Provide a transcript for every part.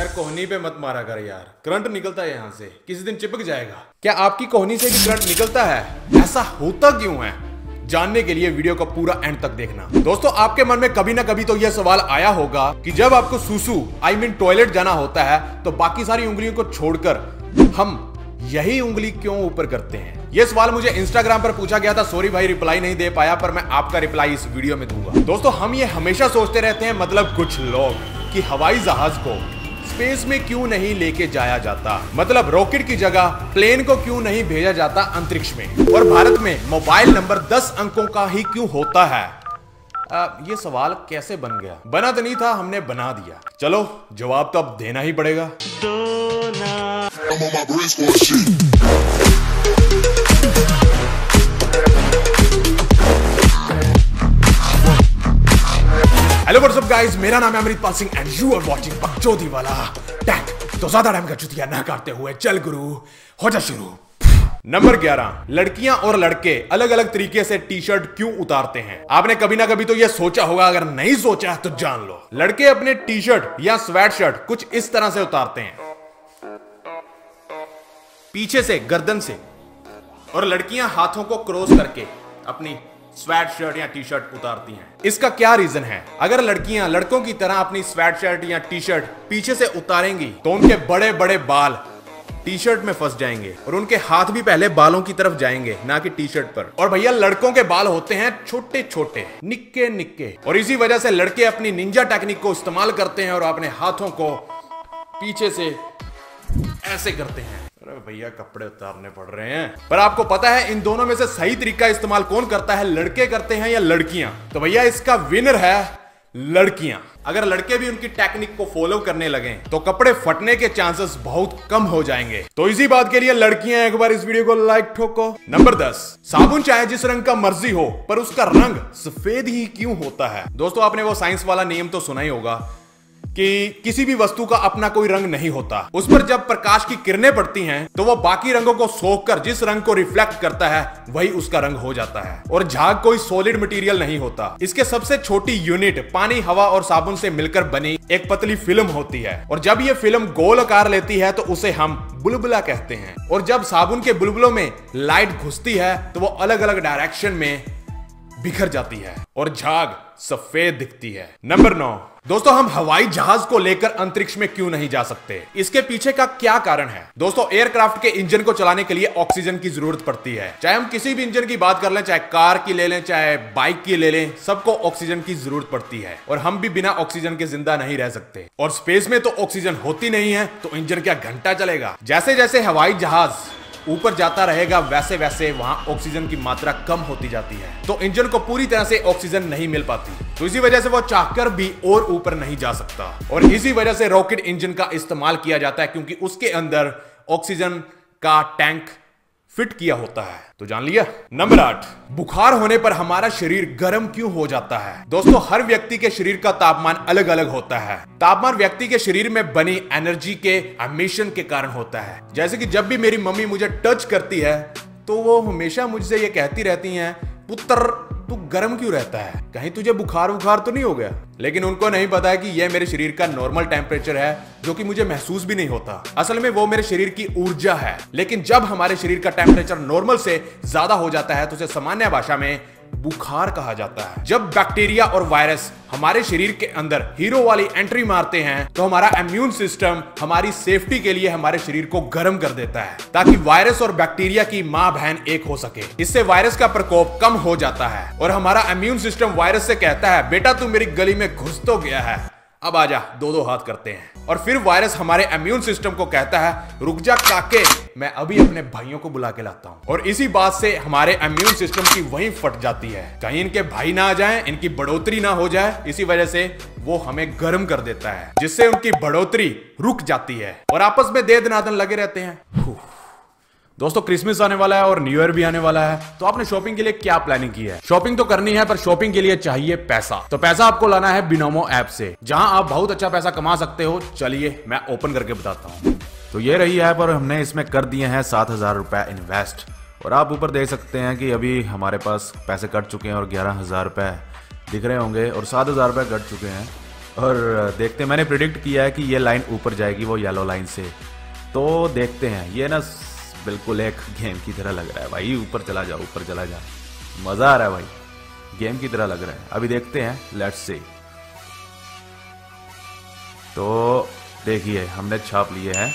यार कोहनी पे मत मारा कर यार। करंट निकलता है यहाँ से। किसी दिन चिपक जाएगा। क्या आपकी कोहनी से भी करंट निकलता है? ऐसा होता क्यों है? जानने के लिए वीडियो को पूरा एंड तक देखना। दोस्तों, आपके मन में कभी ना कभी तो यह सवाल आया होगा कि जब आपको सुसु आई मीन टॉयलेट जाना होता है तो बाकी सारी उंगलियों को छोड़कर हम यही उंगली क्यों ऊपर करते हैं? यह सवाल मुझे इंस्टाग्राम पर पूछा गया था। सॉरी भाई रिप्लाई नहीं दे पाया, पर मैं आपका रिप्लाई इस वीडियो में दूँगा। दोस्तों, हम ये हमेशा सोचते रहते हैं मतलब कुछ लोग, कि हवाई जहाज़ को स्पेस में क्यों नहीं लेके जाया जाता? मतलब रॉकेट की जगह प्लेन को क्यों नहीं भेजा जाता अंतरिक्ष में? और भारत में मोबाइल नंबर 10 अंकों का ही क्यों होता है? आ, ये सवाल कैसे बन गया? बना तो नहीं था हमने बना दिया। चलो जवाब तो अब देना ही पड़ेगा। गाइस मेरा नाम है Amritpal Singh and you are watching बकचोदी वाला। टैक तो ज़्यादा टाइम का चुतिया ना काटते हुए चल गुरु, हो जा शुरू। नंबर 11 लड़कियाँ और लड़के अलग अलग तरीके से टी शर्ट क्यों उतारते हैं? आपने कभी ना कभी तो यह सोचा होगा, अगर नहीं सोचा तो जान लो। लड़के अपने टी शर्ट या स्वेट शर्ट कुछ इस तरह से उतारते हैं। पीछे से, गर्दन से। और लड़कियाँ हाथों को क्रॉस करके अपनी स्वेट शर्ट या टी शर्ट उतारती हैं। इसका क्या रीजन है? अगर लड़कियाँ लड़कों की तरह अपनी स्वेट शर्ट या टी शर्ट पीछे से उतारेंगी तो उनके बड़े बड़े बाल टी शर्ट में फंस जाएँगे और उनके हाथ भी पहले बालों की तरफ़ जाएँगे, ना कि टी शर्ट पर। और भैया, लड़कों के बाल होते हैं छोटे छोटे निक्के निक्के और इसी वजह से लड़के अपनी निंजा टेक्निक को इस्तेमाल करते हैं और अपने हाथों को पीछे से ऐसे करते हैं। अरे भैया कपड़े उतारने पड़ रहे हैं। पर आपको पता है, इन दोनों में से सही तरीका इस्तेमाल कौन करता है? लड़के करते हैं या लड़कियाँ? तो भैया इसका विनर है लड़कियाँ। अगर लड़के भी उनकी टेक्निक को फॉलो करने लगे तो कपड़े फटने के चांसेस बहुत कम हो जाएँगे। तो इसी बात के लिए लड़कियाँ एक बार इस वीडियो को लाइक ठोको। नंबर दस, साबुन चाहे जिस रंग का मर्ज़ी हो, पर उसका रंग सफ़ेद ही क्यों होता है? दोस्तों, आपने वो साइंस वाला नियम तो सुना ही होगा। कि किसी भी वस्तु का अपना कोई रंग नहीं होता। उस पर जब प्रकाश की किरणें पड़ती हैं तो वो बाकी रंगों को सोख कर जिस रंग को रिफ्लेक्ट करता है, वही उसका रंग हो जाता है। और झाग कोई सॉलिड मटेरियल नहीं होता, इसके सबसे छोटी यूनिट पानी, हवा और साबुन से मिलकर बनी एक पतली फ़िल्म होती है। और जब ये फ़िल्म गोल आकार लेती है तो उसे हम बुलबुला कहते हैं। और जब साबुन के बुलबुलों में लाइट घुसती है तो वो अलग अलग डायरेक्शन में बिखर जाती है और झाग सफ़ेद दिखती है। नंबर नौ। दोस्तों, हम हवाई जहाज़ को लेकर अंतरिक्ष में क्यों नहीं जा सकते? इसके पीछे का क्या कारण है? दोस्तों एयरक्राफ्ट के इंजन को चलाने के लिए ऑक्सीजन की ज़रूरत पड़ती है। चाहे हम किसी भी इंजन की बात कर लें, चाहे कार की ले लें, चाहे बाइक की ले लें, सबको ऑक्सीजन की ज़रूरत पड़ती है। और हम भी बिना ऑक्सीजन के ज़िंदा नहीं रह सकते। और स्पेस में तो ऑक्सीजन होती नहीं है तो इंजन क्या घंटा चलेगा? जैसे जैसे हवाई जहाज़ ऊपर जाता रहेगा, वैसे वैसे वहाँ ऑक्सीजन की मात्रा कम होती जाती है। तो इंजन को पूरी तरह से ऑक्सीजन नहीं मिल पाती। तो इसी वजह से वो चाहकर भी और ऊपर नहीं जा सकता। और इसी वजह से रॉकेट इंजन का इस्तेमाल किया जाता है, क्योंकि उसके अंदर ऑक्सीजन का टैंक फिट किया होता है। तो जान लिया? नंबर आठ, बुखार होने पर हमारा शरीर गर्म क्यों हो जाता है? दोस्तों, हर व्यक्ति के शरीर का तापमान अलग अलग होता है। तापमान व्यक्ति के शरीर में बनी एनर्जी के एमिशन के कारण होता है। जैसे कि जब भी मेरी मम्मी मुझे टच करती है तो वो हमेशा मुझसे ये कहती रहती हैं, पुत्र तू गर्म क्यों रहता है? कहीं तुझे बुखार बुखार तो नहीं हो गया? लेकिन उनको नहीं पता है कि यह मेरे शरीर का नॉर्मल टेम्परेचर है, जो कि मुझे महसूस भी नहीं होता। असल में वो मेरे शरीर की ऊर्जा है। लेकिन जब हमारे शरीर का टेम्परेचर नॉर्मल से ज़्यादा हो जाता है तो उसे सामान्य भाषा में बुखार कहा जाता है। जब बैक्टीरिया और वायरस हमारे शरीर के अंदर हीरो वाली एंट्री मारते हैं तो हमारा इम्यून सिस्टम हमारी सेफ्टी के लिए हमारे शरीर को गर्म कर देता है, ताकि वायरस और बैक्टीरिया की माँ बहन एक हो सके। इससे वायरस का प्रकोप कम हो जाता है और हमारा इम्यून सिस्टम वायरस से कहता है, बेटा, तू मेरी गली में घुस तो गया है। अब आजा दो दो हाथ करते हैं। और फिर वायरस हमारे इम्यून सिस्टम को कहता है, रुक जा काके, मैं अभी अपने भाइयों को बुला के लाता हूँ। और इसी बात से हमारे इम्यून सिस्टम की वहीं फट जाती है। कहीं इनके भाई ना आ जाए, इनकी बढ़ोतरी ना हो जाए, इसी वजह से वो हमें गर्म कर देता है, जिससे उनकी बढ़ोतरी रुक जाती है। और आपस में दे दनादन लगे रहते हैं। दोस्तों क्रिसमस आने वाला है और न्यू ईयर भी आने वाला है। तो आपने शॉपिंग के लिए क्या प्लानिंग की है? शॉपिंग तो करनी है, पर शॉपिंग के लिए चाहिए पैसा। तो पैसा आपको लाना है बिनोमो ऐप से, जहाँ आप बहुत अच्छा पैसा कमा सकते हो। चलिए, मैं ओपन करके बताता हूँ। तो ये रही है और हमने इसमें कर दिए हैं सात हज़ार रुपए इन्वेस्ट और आप ऊपर देख सकते हैं कि अभी हमारे पास पैसे कट चुके हैं और ग्यारह हज़ार रुपए दिख रहे होंगे और सात हज़ार रुपए कट चुके हैं। और देखते मैंने प्रिडिक्ट किया है कि ये लाइन ऊपर जाएगी, वो येलो लाइन से। तो देखते हैं, ये ना बिल्कुल एक गेम की तरह लग रहा है भाई। ऊपर चला जाओ ऊपर चला जा। मज़ा आ रहा है भाई। गेम की तरह लग रहा है। अभी देखते हैं। लेट्स से तो देखिए, हमने छाप लिए हैं।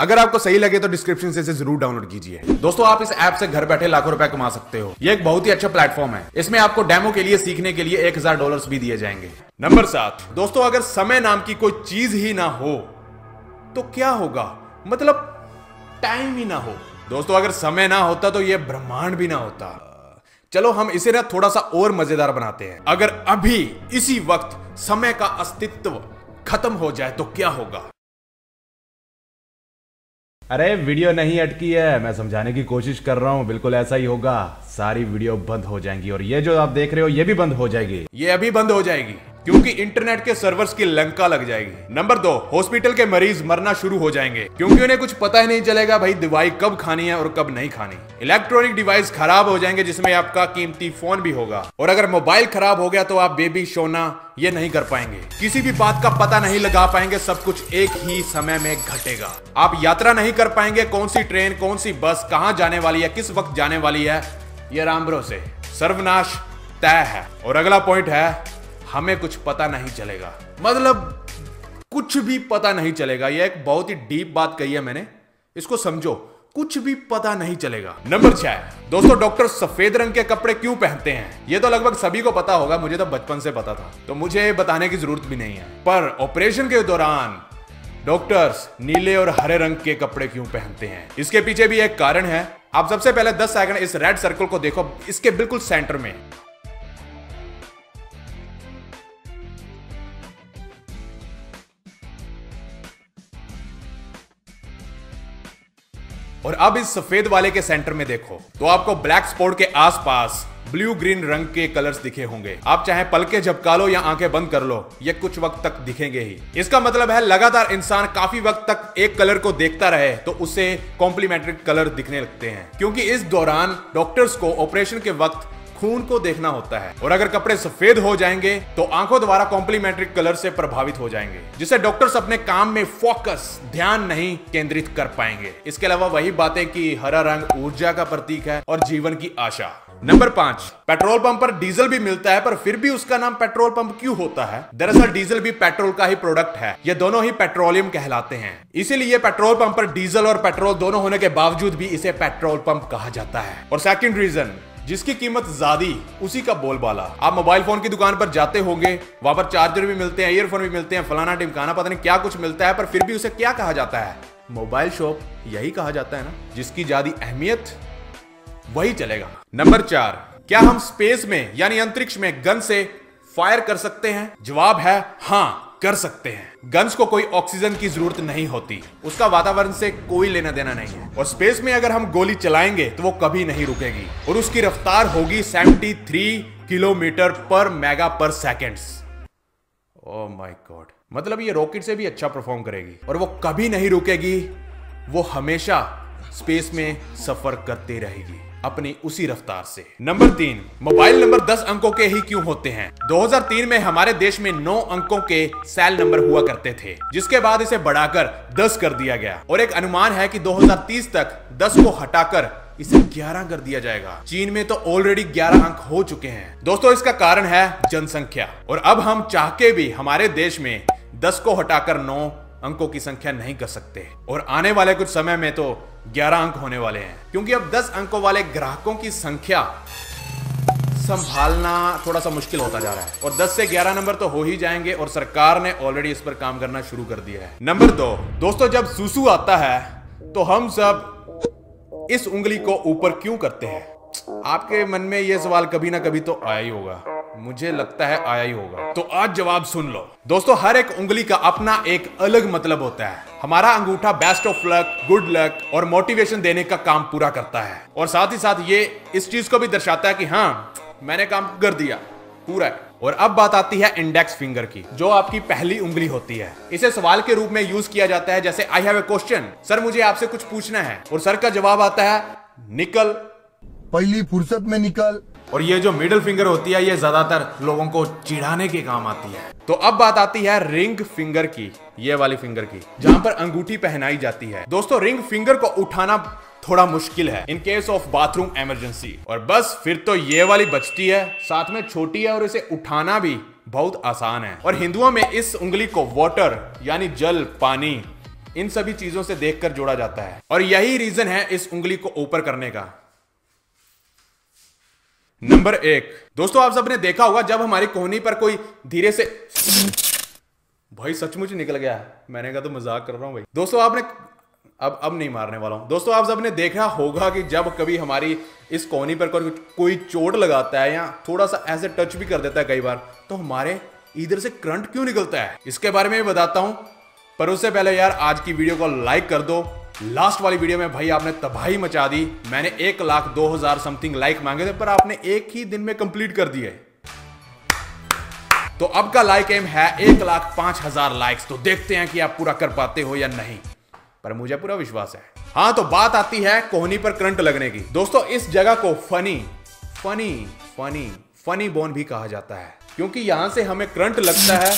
अगर आपको सही लगे तो डिस्क्रिप्शन से इसे ज़रूर डाउनलोड कीजिए। दोस्तों, आप इस ऐप से घर बैठे लाखों रुपए कमा सकते हो। ये एक बहुत ही अच्छा प्लेटफॉर्म है। इसमें आपको डेमो के लिए, सीखने के लिए एक हज़ार डॉलर भी दिए जाएँगे। नंबर सात। दोस्तों, अगर समय नाम की कोई चीज़ ही ना हो तो क्या होगा? मतलब टाइम ही ना हो। दोस्तों अगर समय ना होता तो यह ब्रह्मांड भी ना होता। चलो हम इसे ना थोड़ा सा और मज़ेदार बनाते हैं। अगर अभी इसी वक्त समय का अस्तित्व खत्म हो जाए तो क्या होगा? अरे वीडियो नहीं अटकी है। मैं समझाने की कोशिश कर रहा हूँ। बिल्कुल ऐसा ही होगा। सारी वीडियो बंद हो जाएँगी और ये जो आप देख रहे हो ये भी बंद हो जाएगी। ये अभी बंद हो जाएगी। क्योंकि इंटरनेट के सर्वर्स की लंका लग जाएगी। नंबर दो, हॉस्पिटल के मरीज़ मरना शुरू हो जाएँगे, क्योंकि उन्हें कुछ पता ही नहीं चलेगा भाई दवाई कब खानी है और कब नहीं खानी। इलेक्ट्रॉनिक डिवाइस खराब हो जाएँगे, जिसमें आपका कीमती फ़ोन भी होगा। और अगर मोबाइल खराब हो गया तो आप बेबी सोना ये नहीं कर पाएँगे। किसी भी बात का पता नहीं लगा पाएँगे, सब कुछ एक ही समय में घटेगा। आप यात्रा नहीं कर पाएँगे कौन सी ट्रेन कौन सी बस कहाँ जाने वाली है, किस वक्त जाने वाली है, ये राम भरोसे। सर्वनाश तय है। और अगला पॉइंट है हमें कुछ पता नहीं चलेगा। मतलब कुछ भी पता नहीं चलेगा। यह एक बहुत ही डीप बात कही है मैंने। इसको समझो, कुछ भी पता नहीं चलेगा। नंबर छह, दोस्तों, डॉक्टर सफ़ेद रंग के कपड़े क्यों पहनते हैं? ये तो लगभग सभी को पता होगा, मुझे तो बचपन से पता था। तो मुझे बताने की ज़रूरत भी नहीं है। पर ऑपरेशन के दौरान, डॉक्टर्स नीले और हरे रंग के कपड़े क्यों पहनते हैं? इसके पीछे भी एक कारण है। आप सबसे पहले 10 सेकंड इस रेड सर्कल को देखो, इसके बिल्कुल सेंटर में। और अब इस सफ़ेद वाले के सेंटर में देखो। तो आपको ब्लैक स्पॉट के आसपास ब्लू ग्रीन रंग के कलर्स दिखे होंगे। आप चाहे पलके झपका लो या आँखें बंद कर लो, ये कुछ वक्त तक दिखेंगे ही। इसका मतलब है, लगातार इंसान काफ़ी वक्त तक एक कलर को देखता रहे तो उसे कॉम्प्लीमेंट्री कलर दिखने लगते हैं। क्योंकि इस दौरान डॉक्टर्स को ऑपरेशन के वक्त खून को देखना होता है और अगर कपड़े सफ़ेद हो जाएँगे तो आँखों द्वारा कॉम्प्लीमेंट्री कलर से प्रभावित हो जाएँगे जिससे डॉक्टर्स अपने काम में फोकस ध्यान नहीं केंद्रित कर पाएँगे। इसके अलावा वही बातें कि हरा रंग ऊर्जा का प्रतीक है और जीवन की आशा। नंबर पाँच पेट्रोल पंप पर डीजल भी मिलता है, पर फिर भी उसका नाम पेट्रोल पंप क्यों होता है? दरअसल डीजल भी पेट्रोल का ही प्रोडक्ट है। ये दोनों ही पेट्रोलियम कहलाते हैं। इसीलिए पेट्रोल पंप पर डीजल और पेट्रोल दोनों होने के बावजूद भी इसे पेट्रोल पंप कहा जाता है। और सेकंड रीजन जिसकी कीमत ज़्यादा उसी का बोलबाला। आप मोबाइल फ़ोन की दुकान पर जाते होंगे, वहाँ पर चार्जर भी मिलते हैं ईयरफोन भी मिलते हैं, फलाना टिमकाना पता नहीं क्या कुछ मिलता है, पर फिर भी उसे क्या कहा जाता है? मोबाइल शॉप यही कहा जाता है ना, जिसकी ज़्यादा अहमियत, वही चलेगा। नंबर चार, क्या हम स्पेस में, यानी अंतरिक्ष में गन से फायर कर सकते हैं? जवाब है हाँ। कर सकते हैं। गन्स को कोई ऑक्सीजन की ज़रूरत नहीं होती। उसका वातावरण से कोई लेना देना नहीं है। और स्पेस में अगर हम गोली चलाएँगे तो वो कभी नहीं रुकेगी। और उसकी रफ्तार होगी 73 किलोमीटर पर मेगा पर सेकेंड्स ओ गॉड मतलब ये रॉकेट से भी अच्छा परफॉर्म करेगी। और वो कभी नहीं रुकेगी। वो हमेशा स्पेस में सफ़र करती रहेगी। अपनी उसी रफ्तार से। नंबर तीन, मोबाइल नंबर 10 अंकों के ही क्यों होते हैं? 2003 में हमारे देश में 9 अंकों के सेल नंबर हुआ करते थे, जिसके बाद इसे बढ़ाकर 10 कर दिया गया। और एक अनुमान है कि 2030 तक 10 को हटाकर इसे 11 कर दिया जाएगा। चीन में तो ऑलरेडी 11 अंक हो चुके हैं। दोस्तों, इसका कारण है जनसंख्या। और अब हम चाह के भी हमारे देश में 10 को हटाकर 9 अंकों की संख्या नहीं कर सकते। और आने वाले कुछ समय में तो 11 अंक होने वाले हैं। क्योंकि अब 10 अंकों वाले ग्राहकों की संख्या संभालना थोड़ा सा मुश्किल होता जा रहा है। और 10 से 11 नंबर तो हो ही जाएँगे और सरकार ने ऑलरेडी इस पर काम करना शुरू कर दिया है। नंबर दो, दोस्तों जब सुसु आता है तो हम सब इस उंगली को ऊपर क्यों करते हैं? आपके मन में यह सवाल कभी ना कभी तो आया ही होगा। मुझे लगता है आया ही होगा। तो आज जवाब सुन लो। दोस्तों, हर एक उंगली का अपना एक अलग मतलब होता है। हमारा अंगूठा best of luck good luck और मोटिवेशन देने का काम पूरा करता है। और साथ ही साथ ये इस चीज़ को भी दर्शाता है कि हाँ मैंने काम कर दिया, पूरा है। और अब बात आती है इंडेक्स फिंगर की, जो आपकी पहली उंगली होती है। इसे सवाल के रूप में यूज़ किया जाता है, जैसे I have a question sir, मुझे आपसे कुछ पूछना है। और सर का जवाब आता है, निकल। पहली फुर्सत में निकल और ये जो मिडिल फिंगर होती है, ये ज़्यादातर लोगों को चिढ़ाने के काम आती है। तो अब बात आती है रिंग फिंगर की, ये वाली फिंगर की, जहाँ पर अंगूठी पहनाई जाती है। दोस्तों, रिंग फिंगर को उठाना थोड़ा मुश्किल है in case of bathroom emergency और बस, फिर तो ये वाली बचती है, साथ में छोटी है और इसे उठाना भी बहुत आसान है। और हिंदुओं में इस उंगली को वाटर यानी जल, पानी, इन सभी चीज़ों से देखकर जोड़ा जाता है। और यही रीजन है इस उंगली को ऊपर करने का। नंबर एक। दोस्तों, आप सबने देखा होगा, जब हमारी कोहनी पर कोई धीरे से भाई, सचमुच निकल गया। मैंने कहा तो मज़ाक कर रहा हूँ भाई। दोस्तों, आपने अब अब नहीं मारने वाला हूँ। दोस्तों, आप सबने देखा होगा कि जब कभी हमारी इस कोहनी पर कोई कोई चोट लगाता है या थोड़ा सा ऐसे टच भी कर देता है कई बार तो हमारे इधर से करंट क्यों निकलता है? इसके बारे में भी बताता हूँ। पर उससे पहले यार, आज की वीडियो को लाइक कर दो। लास्ट वाली वीडियो में भाई आपने तबाही मचा दी। मैंने एक लाख दो हज़ार समथिंग लाइक मांगे थे, पर आपने एक ही दिन में कंप्लीट कर दिए तो अब का लाइक एम है एक लाख पाँच हज़ार लाइक्स तो देखते हैं कि आप पूरा कर पाते हो या नहीं। पर मुझे पूरा विश्वास है। हाँ तो बात आती है कोहनी पर करंट लगने की। दोस्तों, इस जगह को funny funny funny funny bone भी कहा जाता है। क्योंकि यहाँ से हमें करंट लगता है,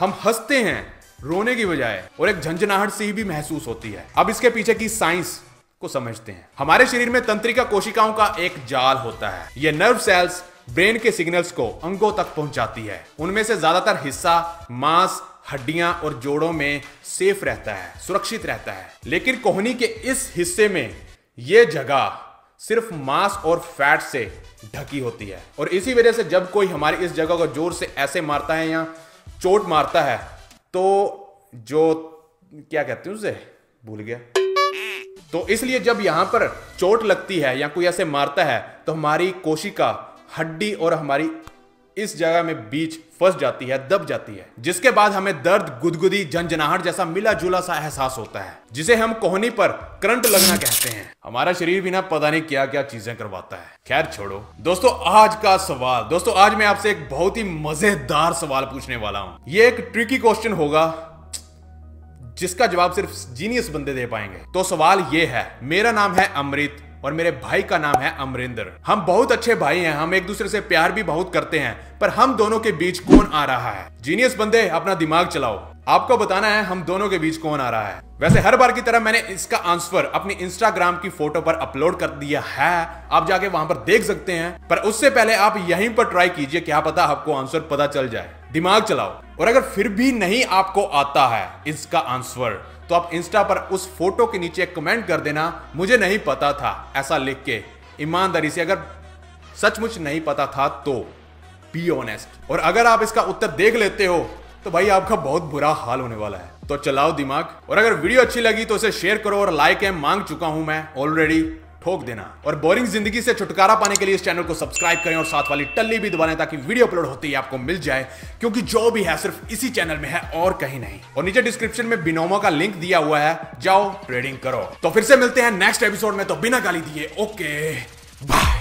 हम हँसते हैं। रोने की बजाय और एक झंझनाहट सी भी महसूस होती है। अब इसके पीछे की साइंस को समझते हैं। हमारे शरीर में तंत्रिका कोशिकाओं का एक जाल होता है। ये नर्व सेल्स ब्रेन के सिग्नल्स को अंगों तक पहुंचाती है। उनमें से ज़्यादातर हिस्सा, मांस, हड्डियाँ और जोड़ों में सेफ़ रहता है, सुरक्षित रहता है। लेकिन कोहनी के इस हिस्से में यह जगह सिर्फ़ मांस और फैट से ढकी होती है। और इसी वजह से जब कोई हमारी इस जगह को ज़ोर से ऐसे मारता है या चोट मारता है तो जो, क्या कहते हैं उसे? भूल गया। तो इसलिए जब यहाँ पर चोट लगती है या कोई ऐसे मारता है तो हमारी कोशिका हड्डी और हमारी इस जगह में बीच फंस जाती है, दब जाती है, जिसके बाद हमें दर्द, गुदगुदी, झंझनाहट जैसा मिला जुला सा एहसास होता है, जिसे हम कोहनी पर करंट लगना कहते हैं। हमारा शरीर भी ना पता नहीं क्या क्या चीज़ें करवाता है। खैर छोड़ो। दोस्तों, आज का सवाल, दोस्तों, आज मैं आपसे एक बहुत ही मज़ेदार सवाल पूछने वाला हूँ। ये एक ट्रिकी क्वेश्चन होगा, जिसका जवाब सिर्फ़ जीनियस बंदे दे पाएँगे। तो सवाल ये है, मेरा नाम है अमृत और मेरे भाई का नाम है अमरिंदर। हम बहुत अच्छे भाई हैं, हम एक दूसरे से प्यार भी बहुत करते हैं, पर हम दोनों के बीच कौन आ रहा है? जीनियस बंदे, अपना दिमाग चलाओ। आपको बताना है, हम दोनों के बीच कौन आ रहा है। वैसे हर बार की तरह मैंने इसका आंसर अपनी इंस्टाग्राम की फ़ोटो पर अपलोड कर दिया है। आप जाके वहाँ पर देख सकते हैं, पर उससे पहले आप यहीं पर ट्राई कीजिए क्या पता, आपको आंसर पता चल जाए। दिमाग चलाओ। और अगर फिर भी नहीं आपको आता है इसका आंसर तो आप इंस्टा पर उस फ़ोटो के नीचे कमेंट कर देना, मुझे नहीं पता था, ऐसा लिख के। ईमानदारी से अगर सचमुच नहीं पता था तो बी ऑनेस्ट और अगर आप इसका उत्तर देख लेते हो तो भाई आपका बहुत बुरा हाल होने वाला है। तो चलाओ दिमाग। और अगर वीडियो अच्छी लगी तो इसे शेयर करो और लाइक है, मांग चुका हूँ मैं ऑलरेडी ठोक देना। और बोरिंग ज़िंदगी से छुटकारा पाने के लिए इस चैनल को सब्सक्राइब करें और साथ वाली टल्ली भी दबाएँ ताकि वीडियो अपलोड होते ही आपको मिल जाए, क्योंकि जो भी है सिर्फ़ इसी चैनल में है और कहीं नहीं। और नीचे डिस्क्रिप्शन में बिनोमो का लिंक दिया हुआ है, जाओ ट्रेडिंग करो। तो फिर से मिलते हैं नेक्स्ट एपिसोड में तो बिना गाली दिए ओके बाय